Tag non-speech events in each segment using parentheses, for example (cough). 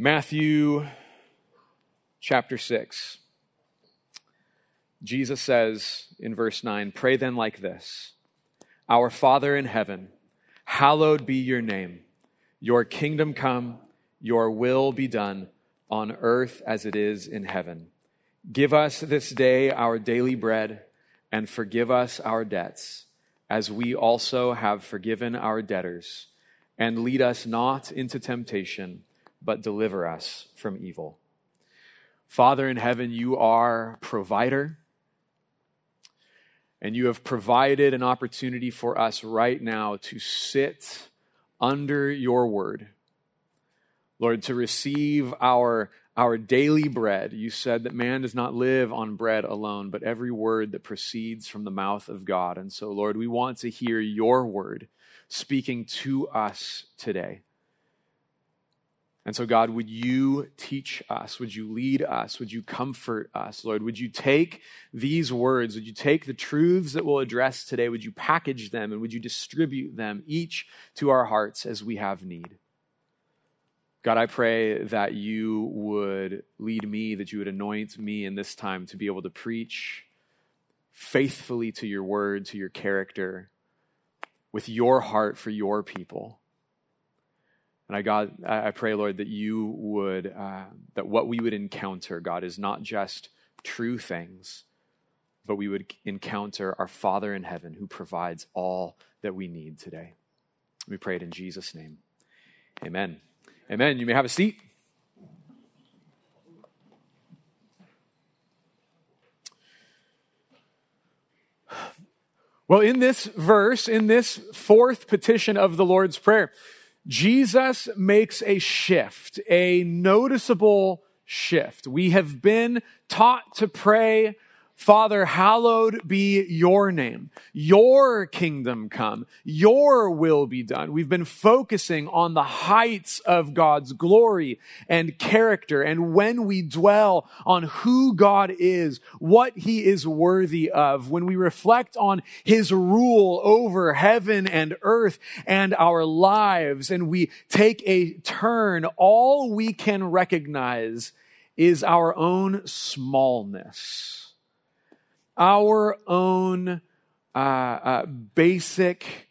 Matthew chapter 6. Jesus says in verse 9, Pray then like this Our Father in heaven, hallowed be your name. Your kingdom come, your will be done on earth as it is in heaven. Give us this day our daily bread, and forgive us our debts, as we also have forgiven our debtors. And lead us not into temptation but deliver us from evil. Father in heaven, you are provider, and you have provided an opportunity for us right now to sit under your word. Lord, to receive our, our daily bread. You said that man does not live on bread alone, but every word that proceeds from the mouth of God. And so, Lord, we want to hear your word speaking to us today. And so, God, would you teach us? Would you lead us? Would you comfort us, Lord? Would you take these words? Would you take the truths that we'll address today? Would you package them and would you distribute them each to our hearts as we have need? God, I pray that you would lead me, that you would anoint me in this time to be able to preach faithfully to your word, to your character, with your heart for your people. And I, God, I pray, Lord, that you would, uh, that what we would encounter, God, is not just true things, but we would encounter our Father in heaven who provides all that we need today. We pray it in Jesus' name. Amen. Amen. You may have a seat. Well, in this verse, in this fourth petition of the Lord's Prayer, Jesus makes a shift, a noticeable shift. We have been taught to pray Father, hallowed be your name. Your kingdom come. Your will be done. We've been focusing on the heights of God's glory and character. And when we dwell on who God is, what he is worthy of, when we reflect on his rule over heaven and earth and our lives, and we take a turn, all we can recognize is our own smallness our own uh, uh, basic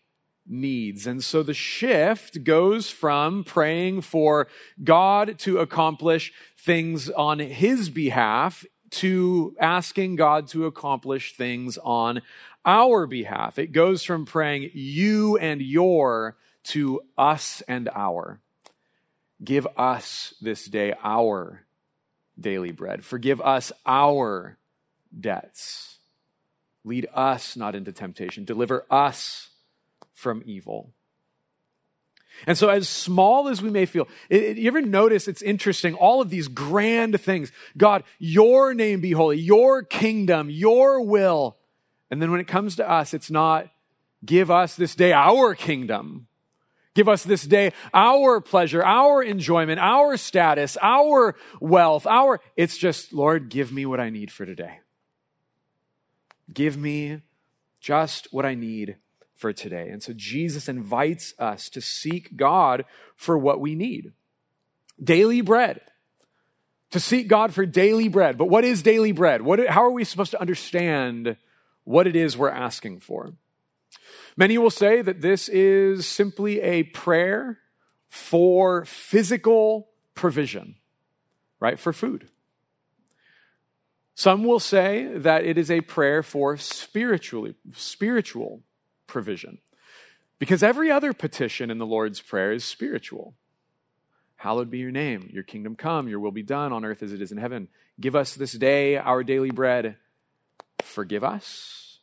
needs. And so the shift goes from praying for God to accomplish things on his behalf to asking God to accomplish things on our behalf. It goes from praying you and your to us and our. Give us this day our daily bread. Forgive us our debts Lead us not into temptation. Deliver us from evil. And so, as small as we may feel, it, it, you ever notice it's interesting? All of these grand things God, your name be holy, your kingdom, your will. And then when it comes to us, it's not give us this day our kingdom. Give us this day our pleasure, our enjoyment, our status, our wealth, our. It's just, Lord, give me what I need for today. Give me just what I need for today. And so Jesus invites us to seek God for what we need daily bread. To seek God for daily bread. But what is daily bread? What, how are we supposed to understand what it is we're asking for? Many will say that this is simply a prayer for physical provision, right? For food. Some will say that it is a prayer for spiritually, spiritual provision. Because every other petition in the Lord's Prayer is spiritual. Hallowed be your name, your kingdom come, your will be done on earth as it is in heaven. Give us this day our daily bread. Forgive us.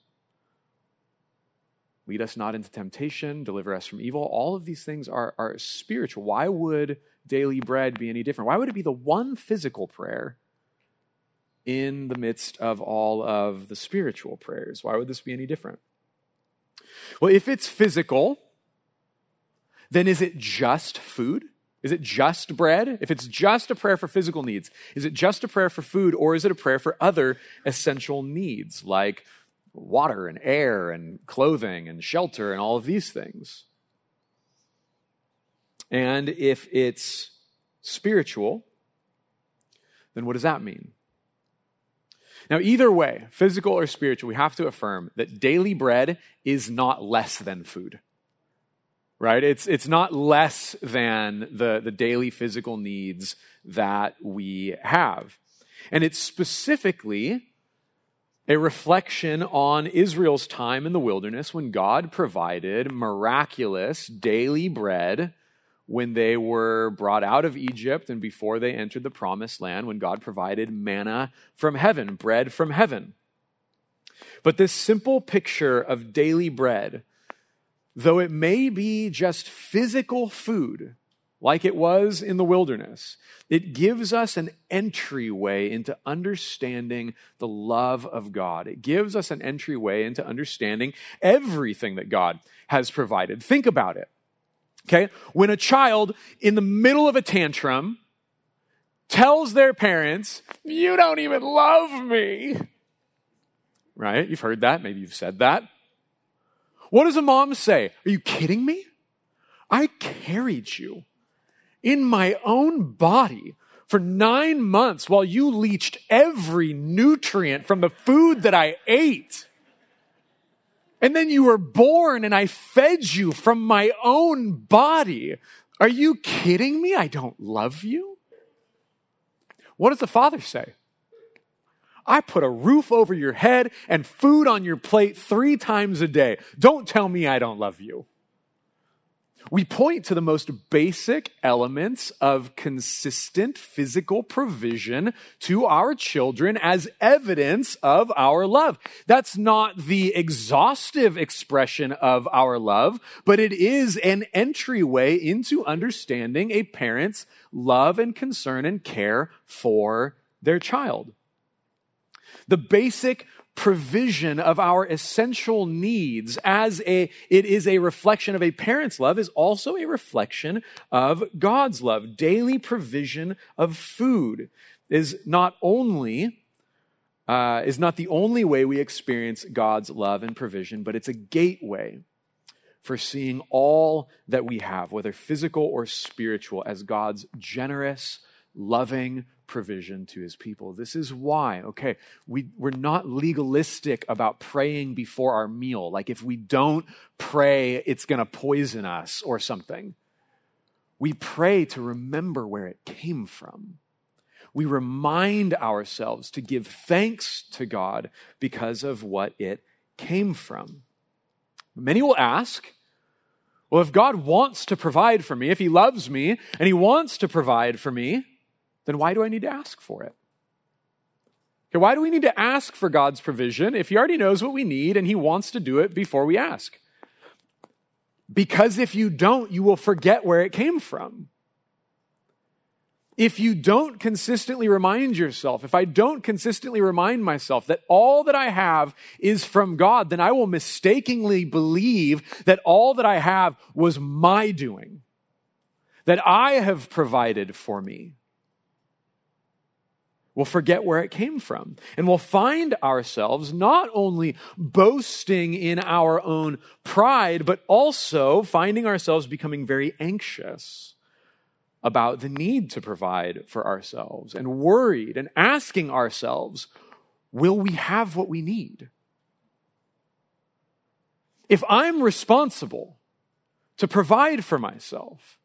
Lead us not into temptation. Deliver us from evil. All of these things are, are spiritual. Why would daily bread be any different? Why would it be the one physical prayer in the midst of all of the spiritual prayers. Why would this be any different? Well, if it's physical, then is it just food? Is it just bread? If it's just a prayer for physical needs, is it just a prayer for food or is it a prayer for other essential needs like water and air and clothing and shelter and all of these things? And if it's spiritual, then what does that mean? Now, either way, physical or spiritual, we have to affirm that daily bread is not less than food. Right? It's, it's not less than the, the daily physical needs that we have. And it's specifically a reflection on Israel's time in the wilderness when God provided miraculous daily bread when they were brought out of Egypt and before they entered the promised land, when God provided manna from heaven, bread from heaven. But this simple picture of daily bread, though it may be just physical food, like it was in the wilderness, it gives us an entryway into understanding the love of God. It gives us an entryway into understanding everything that God has provided. Think about it. Okay? When a child in the middle of a tantrum tells their parents, You don't even love me. Right? You've heard that. Maybe you've said that. What does a mom say? Are you kidding me? I carried you in my own body for nine months while you leached every nutrient from the food that I ate. And then you were born and I fed you from my own body. Are you kidding me? I don't love you. What does the father say? I put a roof over your head and food on your plate three times a day. Don't tell me I don't love you we point to the most basic elements of consistent physical provision to our children as evidence of our love. That's not the exhaustive expression of our love, but it is an entryway into understanding a parent's love and concern and care for their child. The basic provision of our essential needs as a it is a reflection of a parent's love is also a reflection of God's love. Daily provision of food is not only uh, is not the only way we experience God's love and provision, but it's a gateway for seeing all that we have, whether physical or spiritual, as God's generous, loving, provision to his people. This is why, okay, we, we're not legalistic about praying before our meal. Like if we don't pray, it's going to poison us or something. We pray to remember where it came from. We remind ourselves to give thanks to God because of what it came from. Many will ask, well, if God wants to provide for me, if He loves me and He wants to provide for me, then why do I need to ask for it? Okay, why do we need to ask for God's provision if He already knows what we need and He wants to do it before we ask? Because if you don't, you will forget where it came from. If you don't consistently remind yourself, if I don't consistently remind myself that all that I have is from God, then I will mistakenly believe that all that I have was my doing, that I have provided for me. We'll forget where it came from. And we'll find ourselves not only boasting in our own pride, but also finding ourselves becoming very anxious about the need to provide for ourselves and worried and asking ourselves, will we have what we need? If I'm responsible to provide for myself,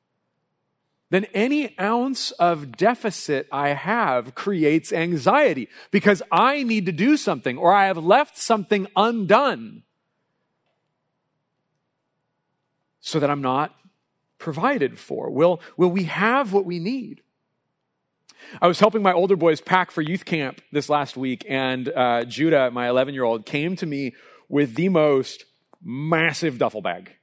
then any ounce of deficit I have creates anxiety because I need to do something or I have left something undone so that I'm not provided for. Will, will we have what we need? I was helping my older boys pack for youth camp this last week, and uh, Judah, my 11 year old, came to me with the most massive duffel bag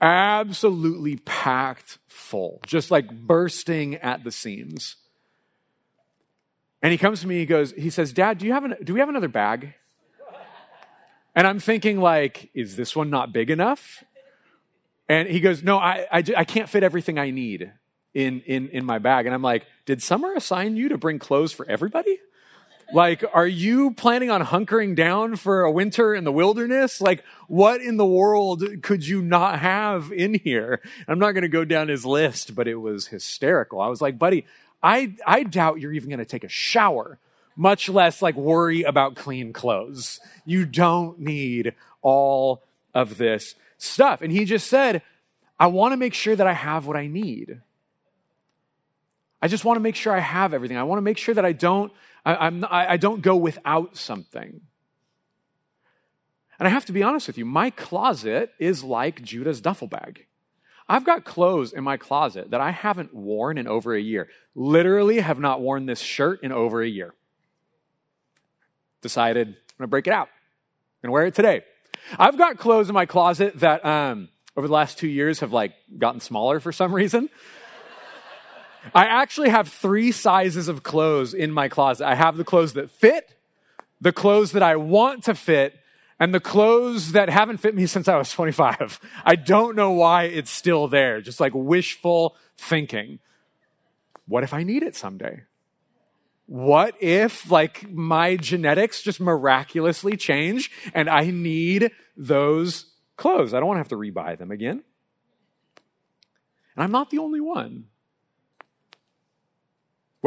absolutely packed full, just like bursting at the seams. And he comes to me, he goes, he says, Dad, do you have an, do we have another bag? And I'm thinking like, is this one not big enough? And he goes, no, I, I, I can't fit everything I need in, in, in my bag. And I'm like, did Summer assign you to bring clothes for everybody? Like, are you planning on hunkering down for a winter in the wilderness? Like, what in the world could you not have in here? I'm not going to go down his list, but it was hysterical. I was like, buddy, I, I doubt you're even going to take a shower, much less like worry about clean clothes. You don't need all of this stuff. And he just said, I want to make sure that I have what I need. I just want to make sure I have everything. I want to make sure that I don't, I, I'm, I, don't go without something. And I have to be honest with you, my closet is like Judah's duffel bag. I've got clothes in my closet that I haven't worn in over a year. Literally have not worn this shirt in over a year. Decided I'm to break it out and wear it today. I've got clothes in my closet that um, over the last two years have like gotten smaller for some reason. I actually have three sizes of clothes in my closet. I have the clothes that fit, the clothes that I want to fit, and the clothes that haven't fit me since I was (laughs) 25. I don't know why it's still there, just like wishful thinking. What if I need it someday? What if, like, my genetics just miraculously change and I need those clothes? I don't want to have to rebuy them again. And I'm not the only one.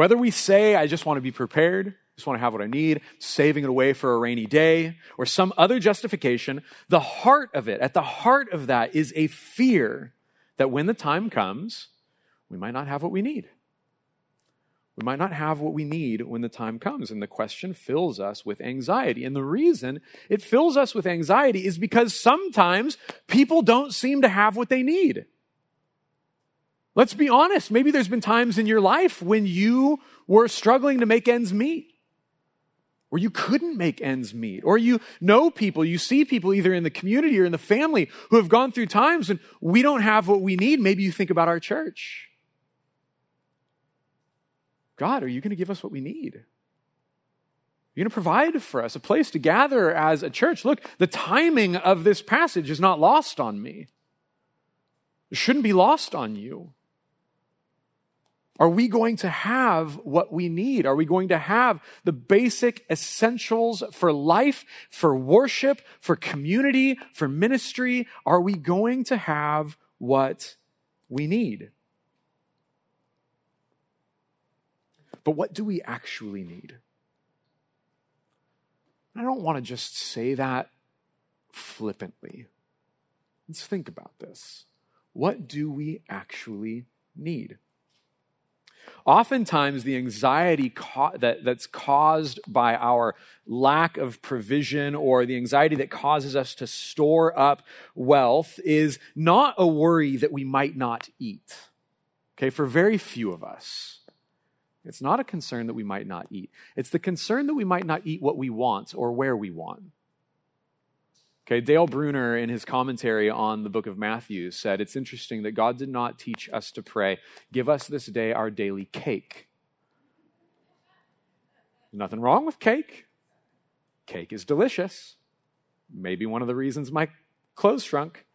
Whether we say, I just want to be prepared, just want to have what I need, saving it away for a rainy day, or some other justification, the heart of it, at the heart of that, is a fear that when the time comes, we might not have what we need. We might not have what we need when the time comes. And the question fills us with anxiety. And the reason it fills us with anxiety is because sometimes people don't seem to have what they need. Let's be honest. Maybe there's been times in your life when you were struggling to make ends meet, or you couldn't make ends meet, or you know people, you see people either in the community or in the family who have gone through times when we don't have what we need. Maybe you think about our church. God, are you going to give us what we need? You're going to provide for us a place to gather as a church. Look, the timing of this passage is not lost on me. It shouldn't be lost on you. Are we going to have what we need? Are we going to have the basic essentials for life, for worship, for community, for ministry? Are we going to have what we need? But what do we actually need? I don't want to just say that flippantly. Let's think about this. What do we actually need? Oftentimes, the anxiety that, that's caused by our lack of provision or the anxiety that causes us to store up wealth is not a worry that we might not eat. Okay, for very few of us. It's not a concern that we might not eat. It's the concern that we might not eat what we want or where we want. Okay, Dale Bruner, in his commentary on the book of Matthew, said it's interesting that God did not teach us to pray, Give us this day our daily cake. Nothing wrong with cake. Cake is delicious. Maybe one of the reasons my clothes shrunk.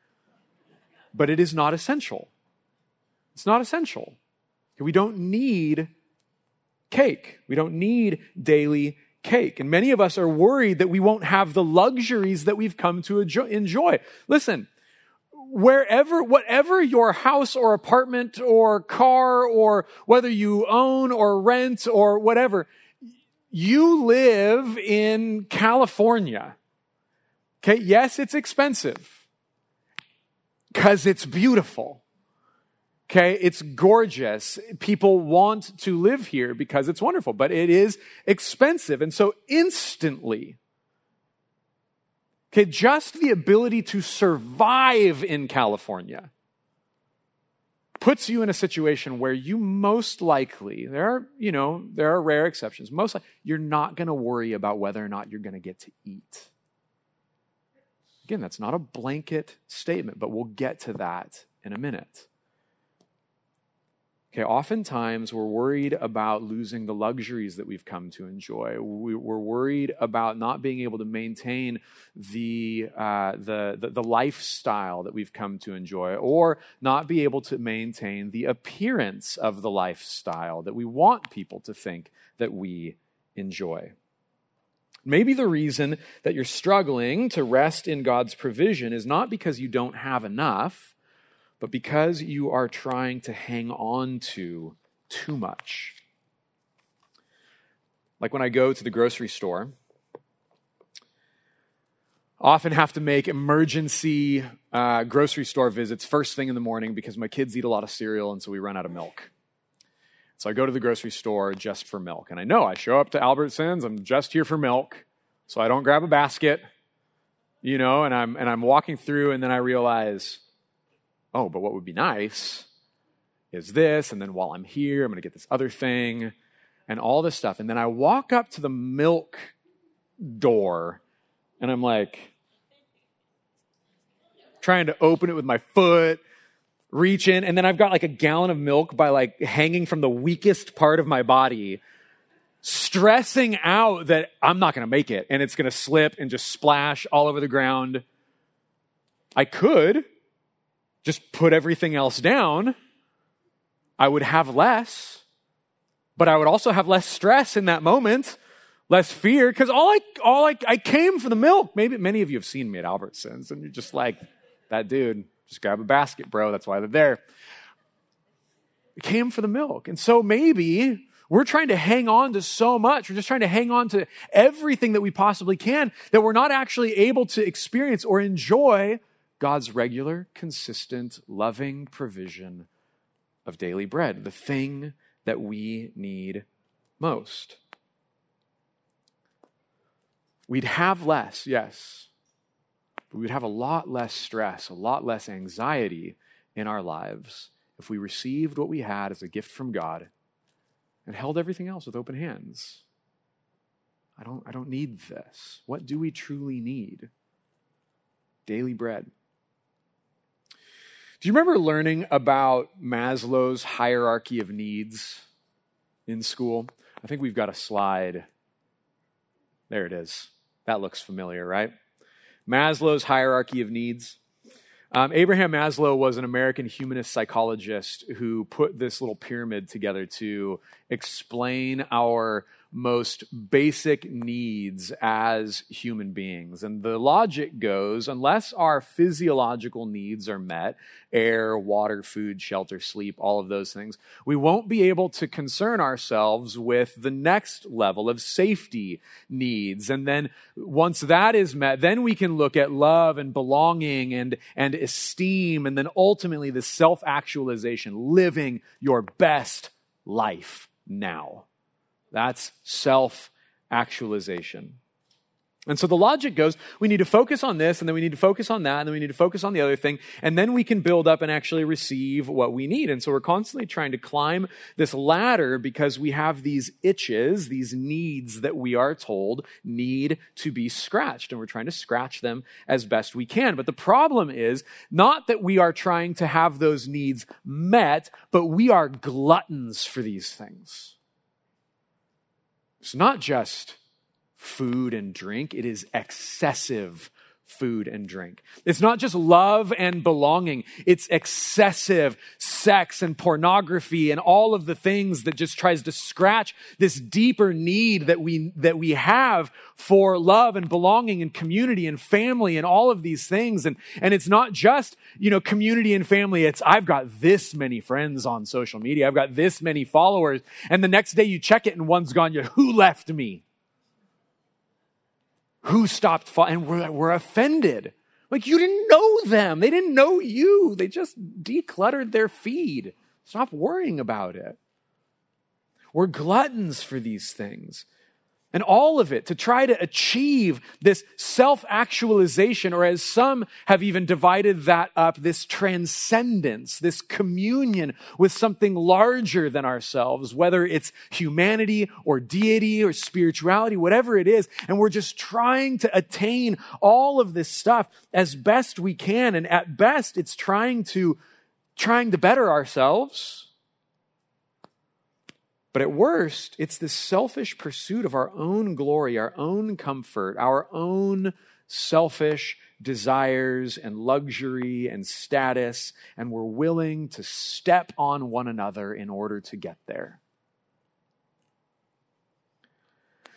But it is not essential. It's not essential. We don't need cake. We don't need daily cake. And many of us are worried that we won't have the luxuries that we've come to enjoy. Listen, wherever, whatever your house or apartment or car or whether you own or rent or whatever, you live in California. Okay. Yes, it's expensive because it's beautiful. Okay, it's gorgeous. People want to live here because it's wonderful, but it is expensive. And so instantly, okay, just the ability to survive in California puts you in a situation where you most likely, there are, you know, there are rare exceptions, most likely, you're not going to worry about whether or not you're going to get to eat. Again, that's not a blanket statement, but we'll get to that in a minute. Okay, oftentimes we're worried about losing the luxuries that we've come to enjoy. We, are worried about not being able to maintain the, uh, the, the, the lifestyle that we've come to enjoy, or not be able to maintain the appearance of the lifestyle that we want people to think that we enjoy. Maybe the reason that you're struggling to rest in God's provision is not because you don't have enough, but because you are trying to hang on to too much. Like when I go to the grocery store, I often have to make emergency uh, grocery store visits first thing in the morning because my kids eat a lot of cereal and so we run out of milk. So I go to the grocery store just for milk. And I know I show up to Albertsons, I'm just here for milk. So I don't grab a basket, you know, and I'm and I'm walking through and then I realize, oh, but what would be nice is this, and then while I'm here, I'm gonna get this other thing and all this stuff. And then I walk up to the milk door and I'm like trying to open it with my foot reach in, and then I've got like a gallon of milk by like hanging from the weakest part of my body, stressing out that I'm not going to make it and it's going to slip and just splash all over the ground. I could just put everything else down. I would have less, but I would also have less stress in that moment, less fear, because all I all I, I came for the milk. Maybe many of you have seen me at Albertsons, and you're just like, that dude, just grab a basket, bro. That's why they're there. It came for the milk. And so maybe we're trying to hang on to so much. We're just trying to hang on to everything that we possibly can that we're not actually able to experience or enjoy God's regular, consistent, loving provision of daily bread, the thing that we need most. We'd have less, yes, but we would have a lot less stress, a lot less anxiety in our lives if we received what we had as a gift from God and held everything else with open hands. I don't, I don't need this. What do we truly need? Daily bread. Do you remember learning about Maslow's hierarchy of needs in school? I think we've got a slide. There it is. That looks familiar, right? Maslow's hierarchy of needs. Um, Abraham Maslow was an American humanist psychologist who put this little pyramid together to explain our most basic needs as human beings. And the logic goes unless our physiological needs are met air, water, food, shelter, sleep, all of those things we won't be able to concern ourselves with the next level of safety needs. And then once that is met, then we can look at love and belonging and, and esteem, and then ultimately the self actualization, living your best life now. That's self actualization. And so the logic goes we need to focus on this, and then we need to focus on that, and then we need to focus on the other thing, and then we can build up and actually receive what we need. And so we're constantly trying to climb this ladder because we have these itches, these needs that we are told need to be scratched, and we're trying to scratch them as best we can. But the problem is not that we are trying to have those needs met, but we are gluttons for these things. It's not just food and drink, it is excessive food and drink. It's not just love and belonging. It's excessive sex and pornography and all of the things that just tries to scratch this deeper need that we, that we have for love and belonging and community and family and all of these things. And, and it's not just, you know, community and family. It's, I've got this many friends on social media. I've got this many followers. And the next day you check it and one's gone, you, who left me? Who stopped and we're, we're offended. Like, you didn't know them. They didn't know you. They just decluttered their feed. Stop worrying about it. We're gluttons for these things and all of it to try to achieve this self actualization, or as some have even divided that up, this transcendence, this communion with something larger than ourselves, whether it's humanity or deity or spirituality, whatever it is. And we're just trying to attain all of this stuff as best we can. And at best, it's trying to, trying to better ourselves but at worst, it's this selfish pursuit of our own glory, our own comfort, our own selfish desires and luxury and status, and we're willing to step on one another in order to get there.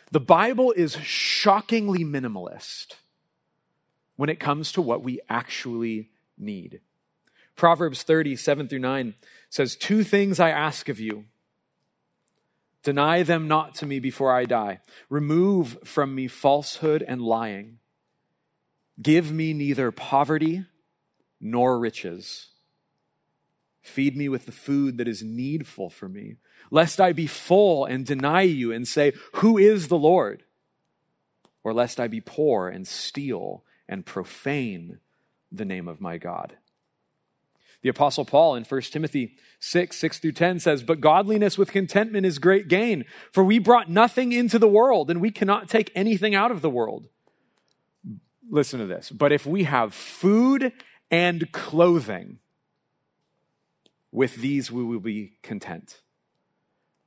The Bible is shockingly minimalist when it comes to what we actually need. Proverbs 30, 7 through 9 says, Two things I ask of you. Deny them not to me before I die. Remove from me falsehood and lying. Give me neither poverty nor riches. Feed me with the food that is needful for me, lest I be full and deny you and say, Who is the Lord? Or lest I be poor and steal and profane the name of my God. The Apostle Paul in 1 Timothy 6, 6 through 10 says, But godliness with contentment is great gain, for we brought nothing into the world, and we cannot take anything out of the world. Listen to this. But if we have food and clothing, with these we will be content.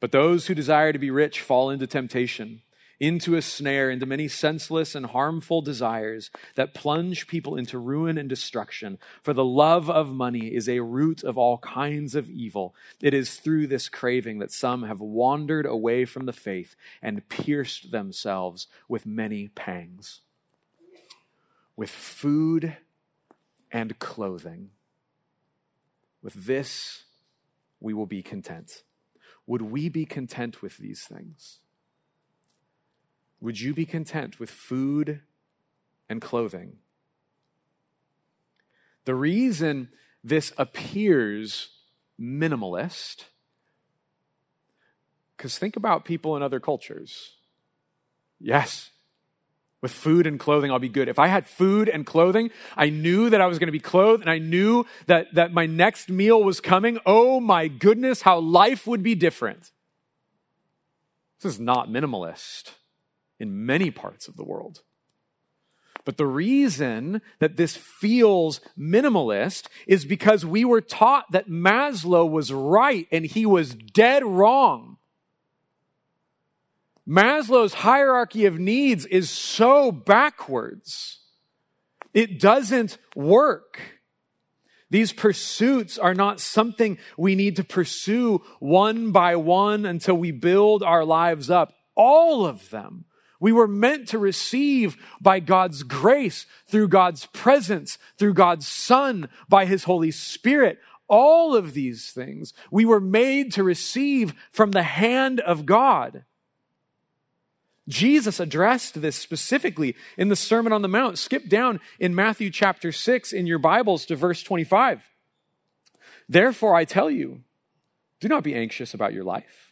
But those who desire to be rich fall into temptation, into a snare, into many senseless and harmful desires that plunge people into ruin and destruction. For the love of money is a root of all kinds of evil. It is through this craving that some have wandered away from the faith and pierced themselves with many pangs. With food and clothing with this, we will be content. Would we be content with these things? Would you be content with food and clothing? The reason this appears minimalist, because think about people in other cultures. Yes, with food and clothing, I'll be good. If I had food and clothing, I knew that I was going to be clothed and I knew that, that my next meal was coming. Oh my goodness, how life would be different. This is not minimalist in many parts of the world. But the reason that this feels minimalist is because we were taught that Maslow was right and he was dead wrong. Maslow's hierarchy of needs is so backwards. It doesn't work. These pursuits are not something we need to pursue one by one until we build our lives up. All of them we were meant to receive by God's grace, through God's presence, through God's Son, by His Holy Spirit. All of these things we were made to receive from the hand of God. Jesus addressed this specifically in the Sermon on the Mount. Skip down in Matthew chapter 6 in your Bibles to verse 25. Therefore, I tell you, do not be anxious about your life,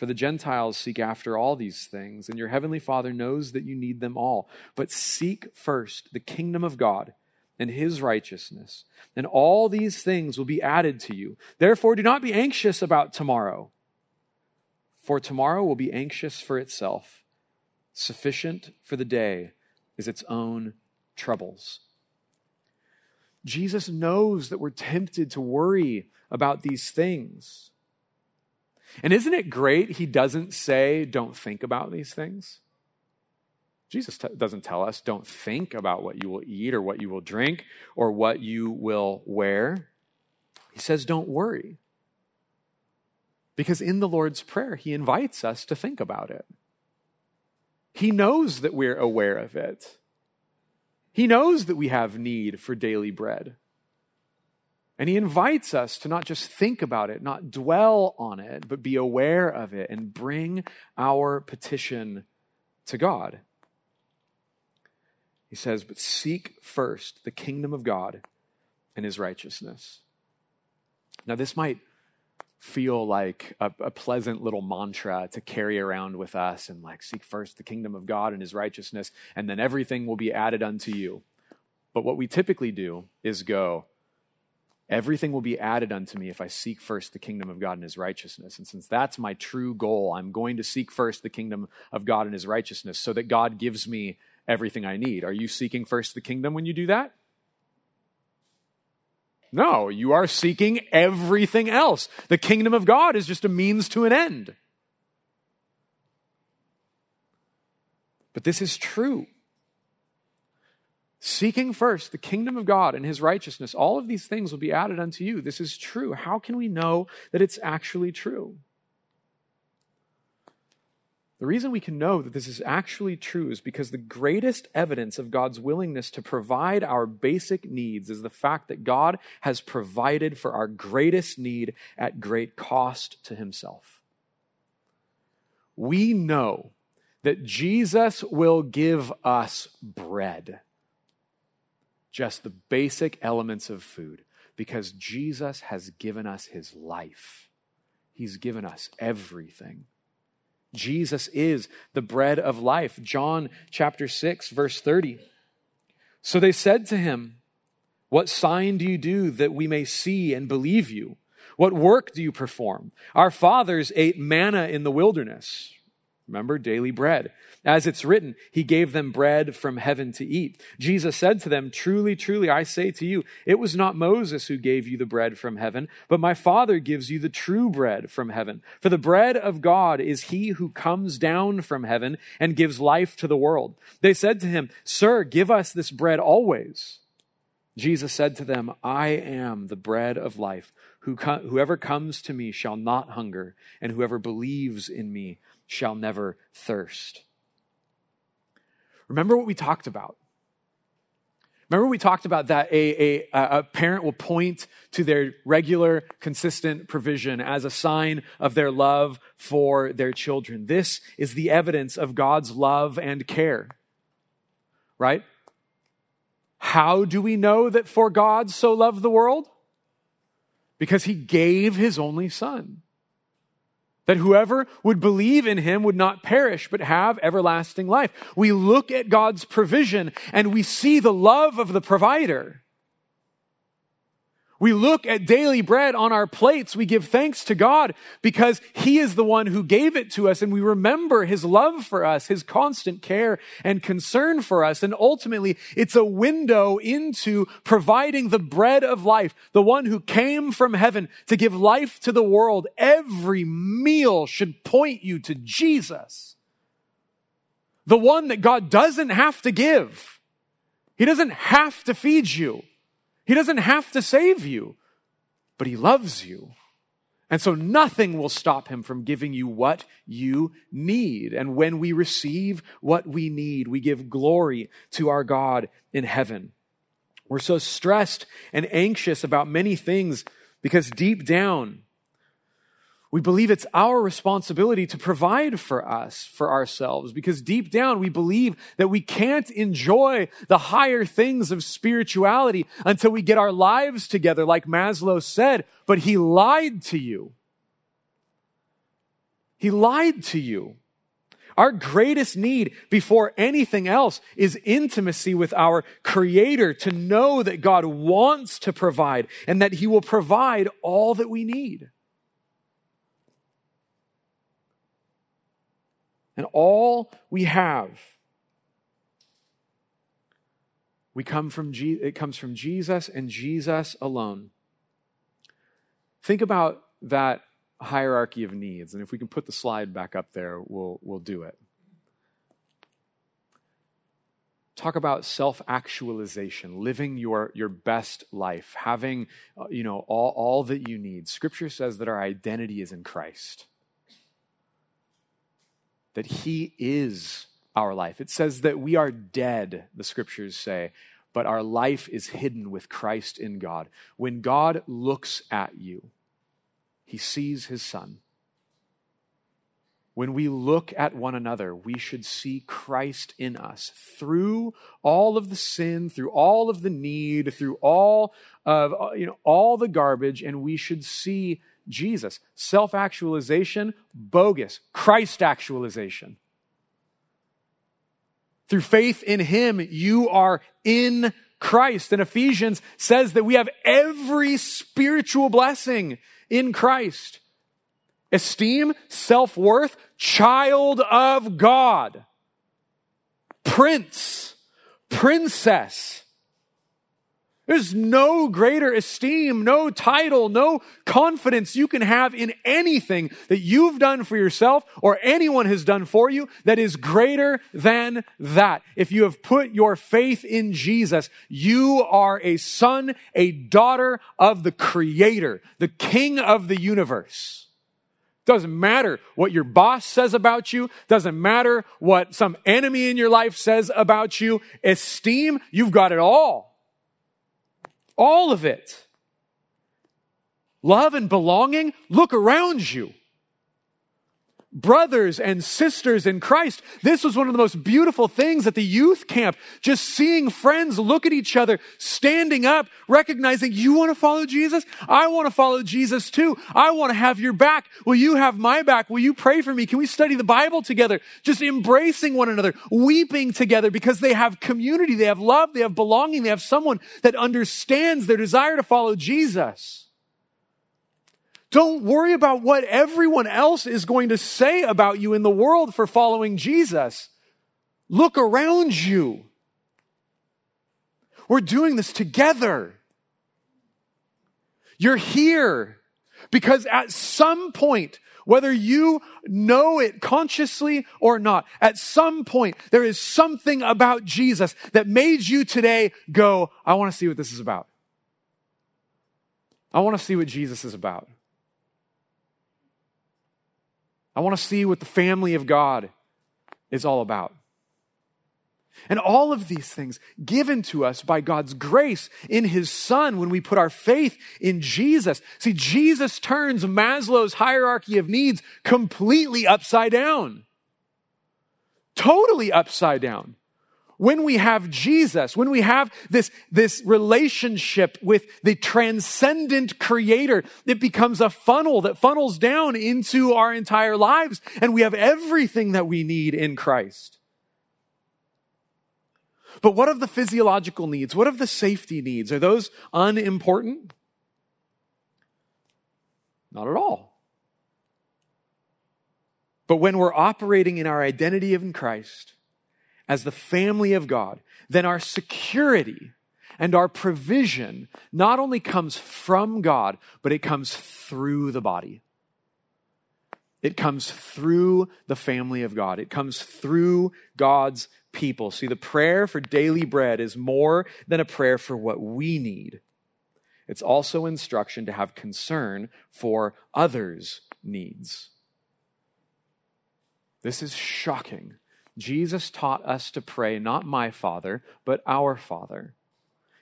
For the Gentiles seek after all these things, and your heavenly Father knows that you need them all. But seek first the kingdom of God and his righteousness, and all these things will be added to you. Therefore, do not be anxious about tomorrow, for tomorrow will be anxious for itself. Sufficient for the day is its own troubles. Jesus knows that we're tempted to worry about these things. And isn't it great he doesn't say, don't think about these things? Jesus t- doesn't tell us, don't think about what you will eat or what you will drink or what you will wear. He says, don't worry. Because in the Lord's Prayer, he invites us to think about it. He knows that we're aware of it. He knows that we have need for daily bread. And he invites us to not just think about it, not dwell on it, but be aware of it and bring our petition to God. He says, But seek first the kingdom of God and his righteousness. Now, this might feel like a, a, pleasant little mantra to carry around with us and like seek first the kingdom of God and his righteousness, and then everything will be added unto you. But what we typically do is go, everything will be added unto me if I seek first the kingdom of God and his righteousness. And since that's my true goal, I'm going to seek first the kingdom of God and his righteousness so that God gives me everything I need. Are you seeking first the kingdom when you do that? No, you are seeking everything else. The kingdom of God is just a means to an end. But this is true. Seeking first the kingdom of God and his righteousness, all of these things will be added unto you. This is true. How can we know that it's actually true? The reason we can know that this is actually true is because the greatest evidence of God's willingness to provide our basic needs is the fact that God has provided for our greatest need at great cost to himself. We know that Jesus will give us bread, just the basic elements of food, because Jesus has given us his life. He's given us everything. Jesus is the bread of life. John chapter 6, verse 30. So they said to him, What sign do you do that we may see and believe you? What work do you perform? Our fathers ate manna in the wilderness. Remember, daily bread. As it's written, he gave them bread from heaven to eat. Jesus said to them, Truly, truly, I say to you, it was not Moses who gave you the bread from heaven, but my Father gives you the true bread from heaven. For the bread of God is he who comes down from heaven and gives life to the world. They said to him, Sir, give us this bread always. Jesus said to them, I am the bread of life. Whoever comes to me shall not hunger, and whoever believes in me shall never thirst. Remember what we talked about. Remember, we talked about that a, a, a, parent will point to their regular, consistent provision as a sign of their love for their children. This is the evidence of God's love and care. Right? How do we know that for God so loved the world? Because he gave his only son that whoever would believe in him would not perish, but have everlasting life. We look at God's provision and we see the love of the provider. We look at daily bread on our plates. We give thanks to God because He is the one who gave it to us and we remember His love for us, His constant care and concern for us. And ultimately, it's a window into providing the bread of life, the one who came from heaven to give life to the world. Every meal should point you to Jesus. The one that God doesn't have to give. He doesn't have to feed you. He doesn't have to save you, but He loves you. And so nothing will stop him from giving you what you need. And when we receive what we need, we give glory to our God in heaven. We're so stressed and anxious about many things because deep down, we believe it's our responsibility to provide for us, for ourselves, because deep down we believe that we can't enjoy the higher things of spirituality until we get our lives together, like Maslow said, but he lied to you. He lied to you. Our greatest need before anything else is intimacy with our Creator, to know that God wants to provide and that He will provide all that we need. And all we have, we come from Je- it comes from Jesus and Jesus alone. Think about that hierarchy of needs. And if we can put the slide back up there, we'll, we'll do it. Talk about self actualization, living your, your best life, having uh, you know, all, all that you need. Scripture says that our identity is in Christ that He is our life. It says that we are dead, the scriptures say, but our life is hidden with Christ in God. When God looks at you, He sees His Son. when we look at one another, we should see Christ in us through all of the sin, through all of the need, through all of you know all the garbage, and we should see Jesus. Self-actualization, bogus. Christ actualization. Through faith in him, you are in Christ. And Ephesians says that we have every spiritual blessing in Christ esteem, self worth, child of God, prince, princess. There's no greater esteem, no title, no confidence you can have in anything that you've done for yourself or anyone has done for you that is greater than that. If you have put your faith in Jesus, you are a son, a daughter of the Creator, the King of the universe. Doesn't matter what your boss says about you. Doesn't matter what some enemy in your life says about you. Esteem, you've got it all. All of it. Love and belonging, look around you brothers and sisters in Christ. This was one of the most beautiful things at the youth camp. Just seeing friends look at each other, standing up, recognizing you want to follow Jesus? I want to follow Jesus too. I want to have your back. Will you have my back? Will you pray for me? Can we study the Bible together? Just embracing one another, weeping together because they have community, they have love, they have belonging, they have someone that understands their desire to follow Jesus. Don't worry about what everyone else is going to say about you in the world for following Jesus. Look around you. We're doing this together. You're here because at some point, whether you know it consciously or not, at some point, there is something about Jesus that made you today go, I want to see what this is about. I want to see what Jesus is about. I want to see what the family of God is all about. And all of these things given to us by God's grace in His Son when we put our faith in Jesus. See, Jesus turns Maslow's hierarchy of needs completely upside down. Totally upside down when we have Jesus, when we have this, this relationship with the transcendent creator, it becomes a funnel that funnels down into our entire lives and we have everything that we need in Christ. But what of the physiological needs? What of the safety needs? Are those unimportant? Not at all. But when we're operating in our identity in Christ, as the family of God, then our security and our provision not only comes from God, but it comes through the body. It comes through the family of God. It comes through God's people. See, the prayer for daily bread is more than a prayer for what we need. It's also instruction to have concern for others' needs. This is shocking Jesus taught us to pray not my Father, but our Father.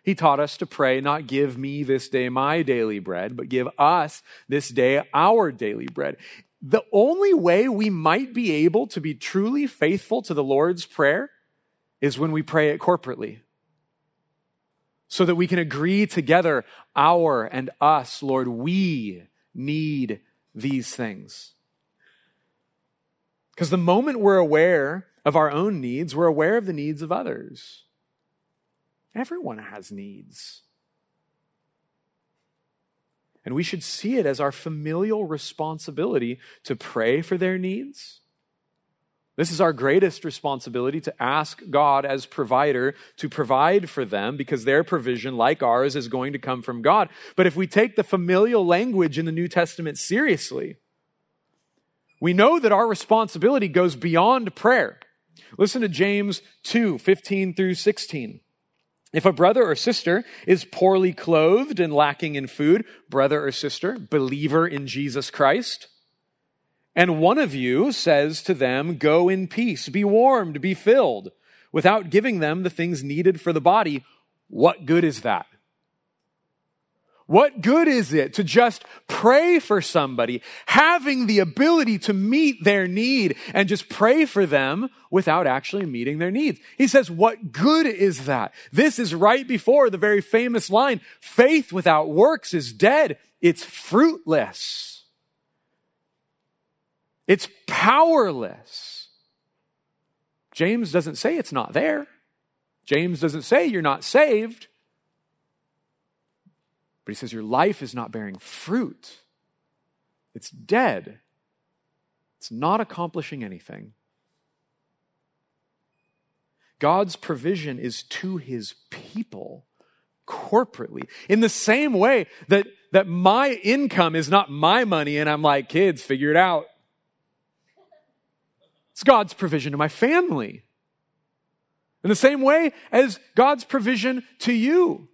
He taught us to pray, not give me this day my daily bread, but give us this day our daily bread. The only way we might be able to be truly faithful to the Lord's Prayer is when we pray it corporately. So that we can agree together, our and us, Lord, we need these things. Because the moment we're aware of our own needs, we're aware of the needs of others. Everyone has needs. And we should see it as our familial responsibility to pray for their needs. This is our greatest responsibility to ask God as provider to provide for them because their provision, like ours, is going to come from God. But if we take the familial language in the New Testament seriously, we know that our responsibility goes beyond prayer. Listen to James 2 15 through 16. If a brother or sister is poorly clothed and lacking in food, brother or sister, believer in Jesus Christ, and one of you says to them, Go in peace, be warmed, be filled, without giving them the things needed for the body, what good is that? What good is it to just pray for somebody, having the ability to meet their need and just pray for them without actually meeting their needs? He says, what good is that? This is right before the very famous line, faith without works is dead. It's fruitless. It's powerless. James doesn't say it's not there. James doesn't say you're not saved. But he says your life is not bearing fruit. It's dead. It's not accomplishing anything. God's provision is to his people corporately. In the same way that, that my income is not my money and I'm like, kids, figure it out. It's God's provision to my family. In the same way as God's provision to you.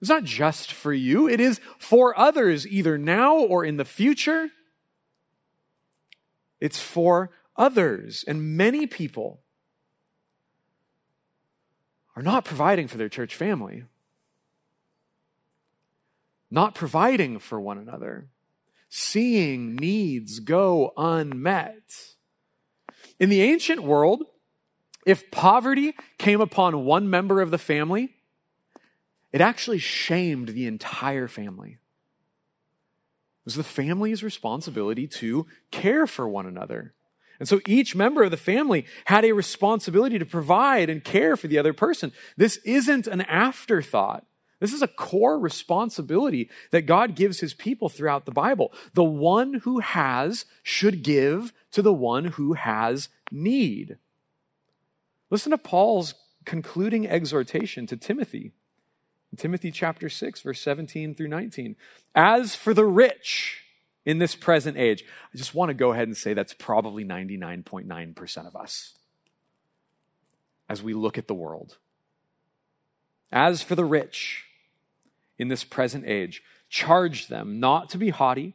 It's not just for you, it is for others, either now or in the future. It's for others. And many people are not providing for their church family, not providing for one another, seeing needs go unmet. In the ancient world, if poverty came upon one member of the family, it actually shamed the entire family. It was the family's responsibility to care for one another. And so each member of the family had a responsibility to provide and care for the other person. This isn't an afterthought. This is a core responsibility that God gives his people throughout the Bible. The one who has should give to the one who has need. Listen to Paul's concluding exhortation to Timothy. Timothy chapter 6, verse 17 through 19. As for the rich in this present age, I just want to go ahead and say that's probably 99.9% of us as we look at the world. As for the rich in this present age, charge them not to be haughty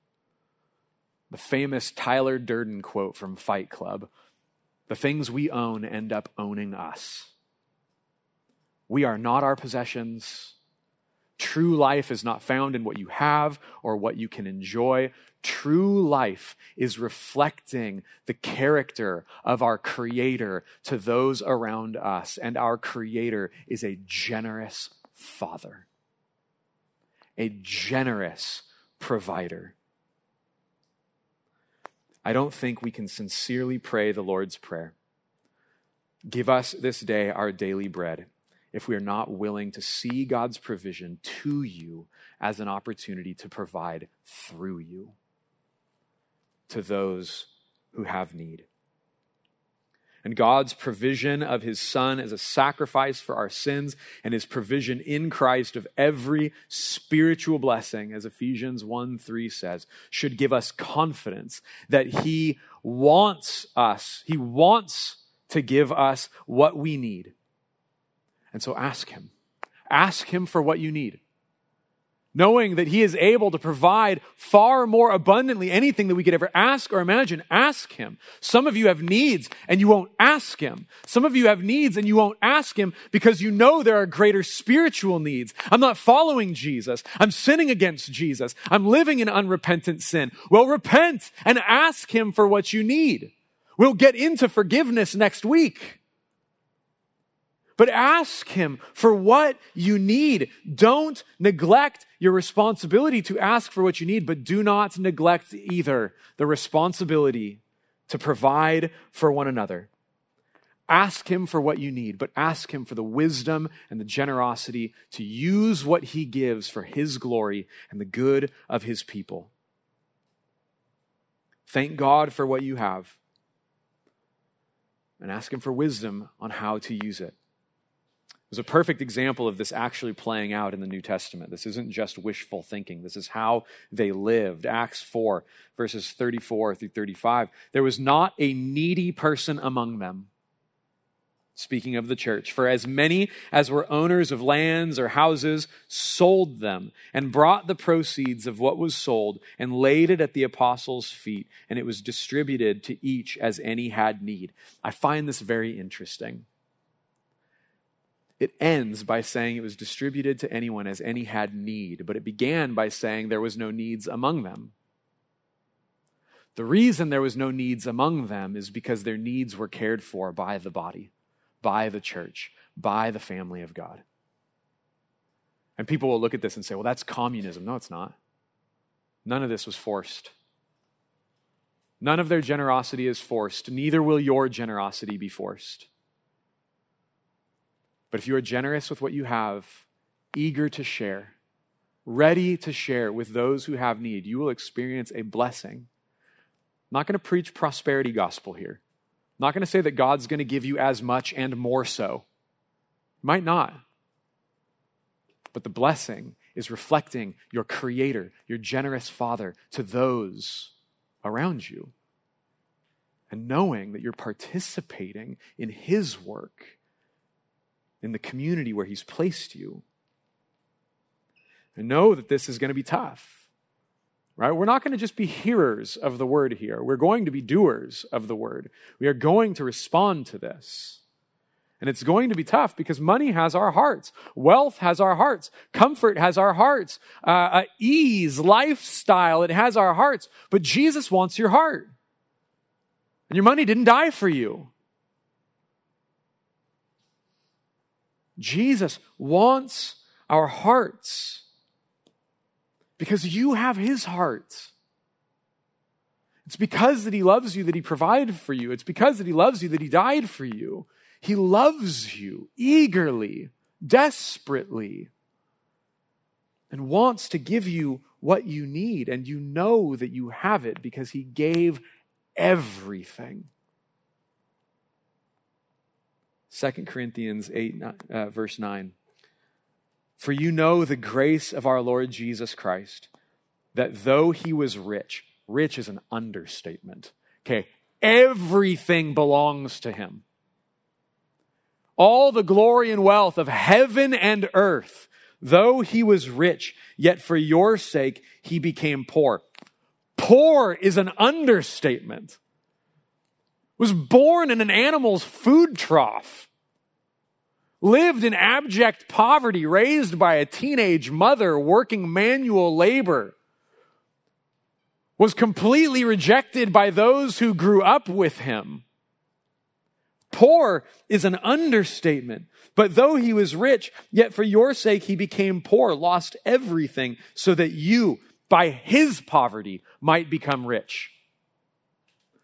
the famous Tyler Durden quote from Fight Club The things we own end up owning us. We are not our possessions. True life is not found in what you have or what you can enjoy. True life is reflecting the character of our Creator to those around us. And our Creator is a generous Father, a generous provider. I don't think we can sincerely pray the Lord's Prayer. Give us this day our daily bread if we are not willing to see God's provision to you as an opportunity to provide through you to those who have need and God's provision of his son as a sacrifice for our sins and his provision in Christ of every spiritual blessing, as Ephesians 1 3 says, should give us confidence that he wants us, he wants to give us what we need. And so ask him. Ask him for what you need knowing that He is able to provide far more abundantly anything that we could ever ask or imagine. Ask Him. Some of you have needs and you won't ask Him. Some of you have needs and you won't ask Him because you know there are greater spiritual needs. I'm not following Jesus. I'm sinning against Jesus. I'm living in unrepentant sin. Well, repent and ask Him for what you need. We'll get into forgiveness next week. But ask Him for what you need. Don't neglect your responsibility to ask for what you need, but do not neglect either the responsibility to provide for one another. Ask Him for what you need, but ask Him for the wisdom and the generosity to use what He gives for His glory and the good of His people. Thank God for what you have and ask Him for wisdom on how to use it. Was a perfect example of this actually playing out in the New Testament. This isn't just wishful thinking. This is how they lived. Acts 4, verses 34 through 35. There was not a needy person among them. Speaking of the church, for as many as were owners of lands or houses sold them and brought the proceeds of what was sold and laid it at the apostles' feet, and it was distributed to each as any had need. I find this very interesting it ends by saying it was distributed to anyone as any had need, but it began by saying there was no needs among them. The reason there was no needs among them is because their needs were cared for by the body, by the church, by the family of God. And people will look at this and say, well, that's communism. No, it's not. None of this was forced. None of their generosity is forced. Neither will your generosity be forced. But if you are generous with what you have, eager to share, ready to share with those who have need, you will experience a blessing. I'm not going to preach prosperity gospel here. I'm not going to say that God's going to give you as much and more so. Might not. But the blessing is reflecting your creator, your generous father to those around you. And knowing that you're participating in his work in the community where He's placed you. And know that this is going to be tough, right? We're not going to just be hearers of the word here. We're going to be doers of the word. We are going to respond to this. And it's going to be tough because money has our hearts. Wealth has our hearts. Comfort has our hearts. Uh, uh, ease, lifestyle, it has our hearts. But Jesus wants your heart. And your money didn't die for you. Jesus wants our hearts because you have his heart. It's because that he loves you that he provided for you. It's because that he loves you that he died for you. He loves you eagerly, desperately, and wants to give you what you need. And you know that you have it because he gave everything. 2 Corinthians 8, uh, verse 9. For you know the grace of our Lord Jesus Christ, that though he was rich, rich is an understatement. Okay, everything belongs to him. All the glory and wealth of heaven and earth, though he was rich, yet for your sake he became poor. Poor is an understatement was born in an animal's food trough, lived in abject poverty, raised by a teenage mother working manual labor, was completely rejected by those who grew up with him. Poor is an understatement. But though he was rich, yet for your sake he became poor, lost everything, so that you, by his poverty, might become rich.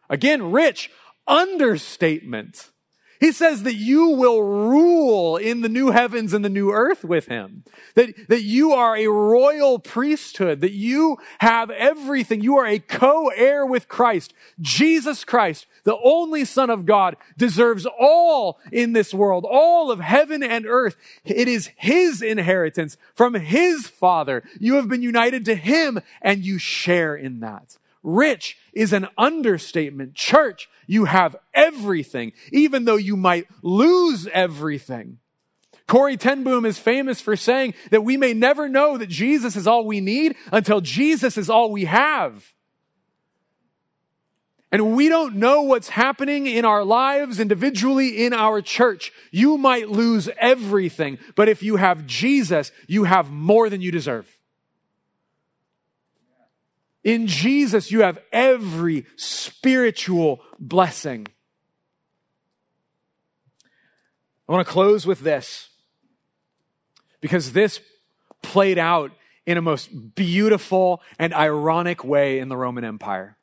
Again, rich, understatement. He says that you will rule in the new heavens and the new earth with him. That, that you are a royal priesthood. That you have everything. You are a co-heir with Christ. Jesus Christ, the only son of God, deserves all in this world, all of heaven and earth. It is his inheritance from his father. You have been united to him and you share in that. Rich is an understatement. Church, you have everything, even though you might lose everything. Corrie ten Boom is famous for saying that we may never know that Jesus is all we need until Jesus is all we have. And we don't know what's happening in our lives individually in our church. You might lose everything, but if you have Jesus, you have more than you deserve. In Jesus, you have every spiritual blessing. I want to close with this because this played out in a most beautiful and ironic way in the Roman Empire.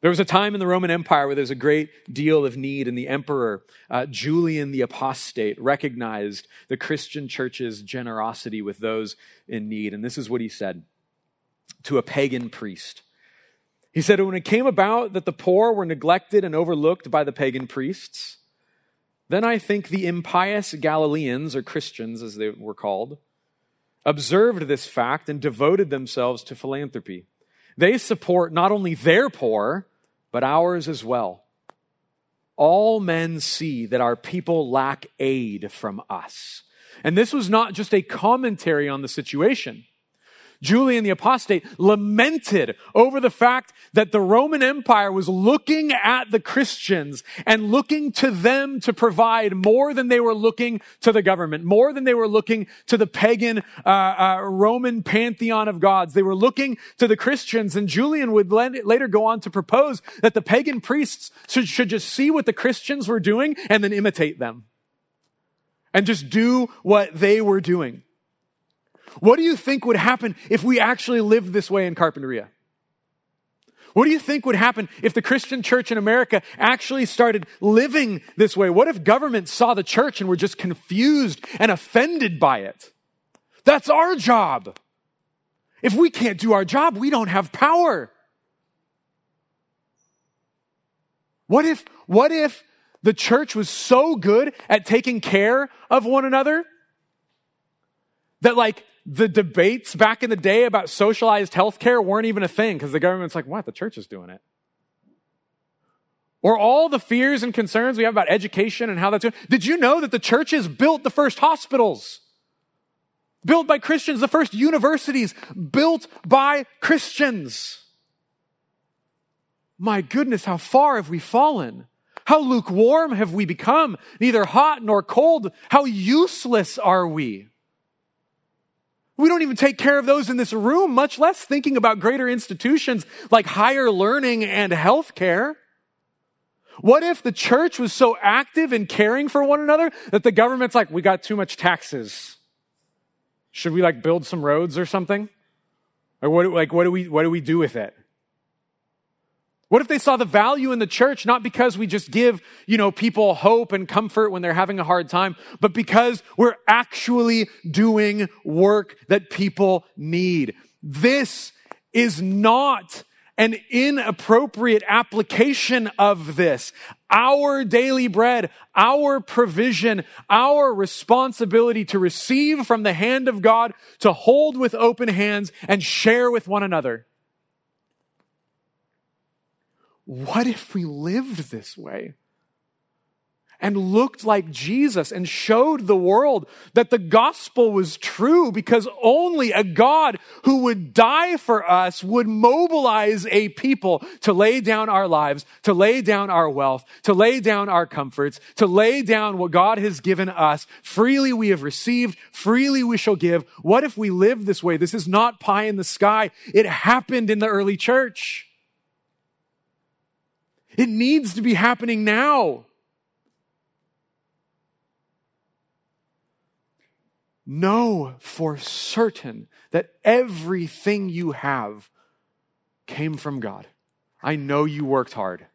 There was a time in the Roman Empire where there was a great deal of need, and the emperor, uh, Julian the Apostate, recognized the Christian church's generosity with those in need. And this is what he said to a pagan priest. He said, When it came about that the poor were neglected and overlooked by the pagan priests, Then I think the impious Galileans, or Christians as they were called, observed this fact and devoted themselves to philanthropy. They support not only their poor, but ours as well. All men see that our people lack aid from us. And this was not just a commentary on the situation. Julian the apostate lamented over the fact that the Roman Empire was looking at the Christians and looking to them to provide more than they were looking to the government, more than they were looking to the pagan uh, uh, Roman pantheon of gods. They were looking to the Christians, and Julian would later go on to propose that the pagan priests should, should just see what the Christians were doing and then imitate them and just do what they were doing. What do you think would happen if we actually lived this way in Carpinteria? What do you think would happen if the Christian church in America actually started living this way? What if government saw the church and were just confused and offended by it? That's our job. If we can't do our job, we don't have power. What if, what if the church was so good at taking care of one another that like the debates back in the day about socialized healthcare weren't even a thing because the government's like, what? The church is doing it. Or all the fears and concerns we have about education and how that's doing. Did you know that the churches built the first hospitals? Built by Christians, the first universities built by Christians. My goodness, how far have we fallen? How lukewarm have we become? Neither hot nor cold. How useless are we? We don't even take care of those in this room, much less thinking about greater institutions like higher learning and healthcare. What if the church was so active in caring for one another that the government's like, we got too much taxes. Should we like build some roads or something? Or what, like, what do we, what do we do with it? What if they saw the value in the church, not because we just give, you know, people hope and comfort when they're having a hard time, but because we're actually doing work that people need. This is not an inappropriate application of this. Our daily bread, our provision, our responsibility to receive from the hand of God, to hold with open hands and share with one another. What if we lived this way? And looked like Jesus and showed the world that the gospel was true because only a God who would die for us would mobilize a people to lay down our lives, to lay down our wealth, to lay down our comforts, to lay down what God has given us. Freely we have received, freely we shall give. What if we live this way? This is not pie in the sky. It happened in the early church. It needs to be happening now. Know for certain that everything you have came from God. I know you worked hard.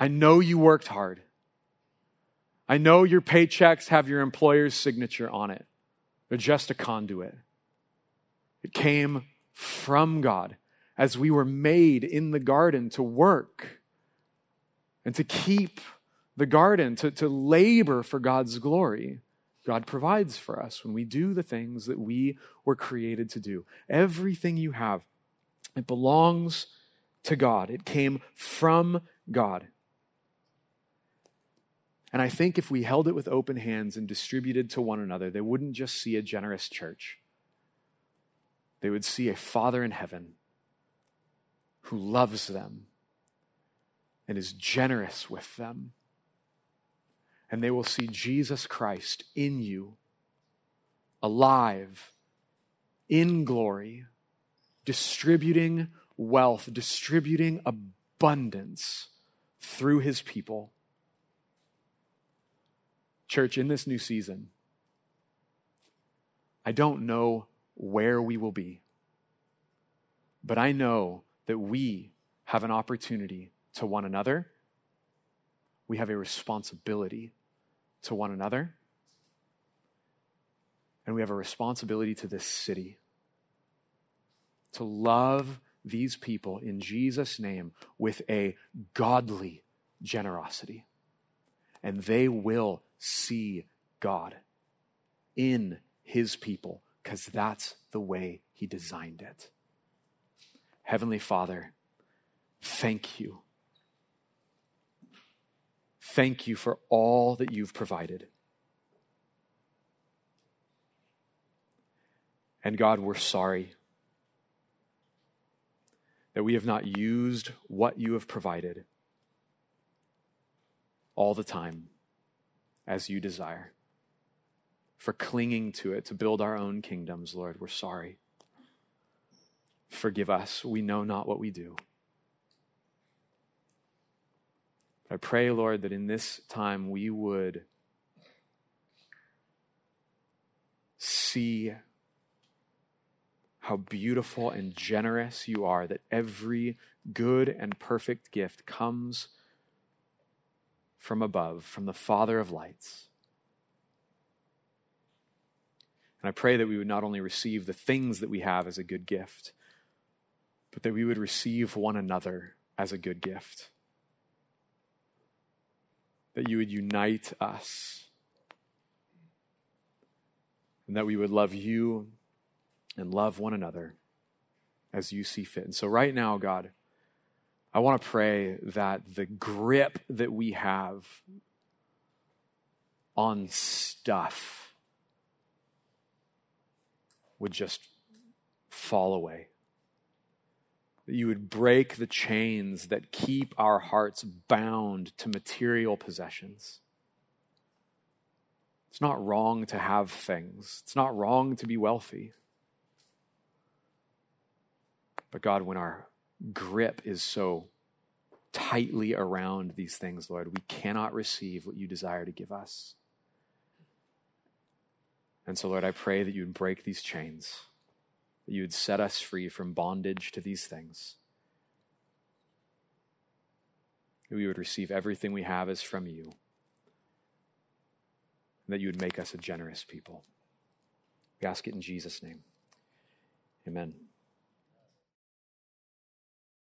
I know you worked hard. I know your paychecks have your employer's signature on it. They're just a conduit. It came from God as we were made in the garden to work and to keep the garden, to, to labor for God's glory. God provides for us when we do the things that we were created to do. Everything you have, it belongs to God. It came from God. And I think if we held it with open hands and distributed to one another, they wouldn't just see a generous church. They would see a Father in heaven who loves them and is generous with them. And they will see Jesus Christ in you, alive, in glory, distributing wealth, distributing abundance through his people. Church, in this new season, I don't know where we will be, but I know that we have an opportunity to one another. We have a responsibility to one another. And we have a responsibility to this city to love these people in Jesus' name with a godly generosity. and they will see God in his people because that's the way he designed it. Heavenly Father, thank you. Thank you for all that you've provided. And God, we're sorry that we have not used what you have provided all the time as you desire. For clinging to it to build our own kingdoms, Lord, we're sorry. Forgive us. We know not what we do. I pray, Lord, that in this time we would see how beautiful and generous you are, that every good and perfect gift comes from above, from the Father of lights. And I pray that we would not only receive the things that we have as a good gift, but that we would receive one another as a good gift. That you would unite us. And that we would love you and love one another as you see fit. And so, right now, God, I want to pray that the grip that we have on stuff would just fall away. That you would break the chains that keep our hearts bound to material possessions. It's not wrong to have things, it's not wrong to be wealthy. But God, when our grip is so tightly around these things, Lord, we cannot receive what you desire to give us. And so, Lord, I pray that you would break these chains, that you would set us free from bondage to these things. That we would receive everything we have as from you. And that you would make us a generous people. We ask it in Jesus' name. Amen.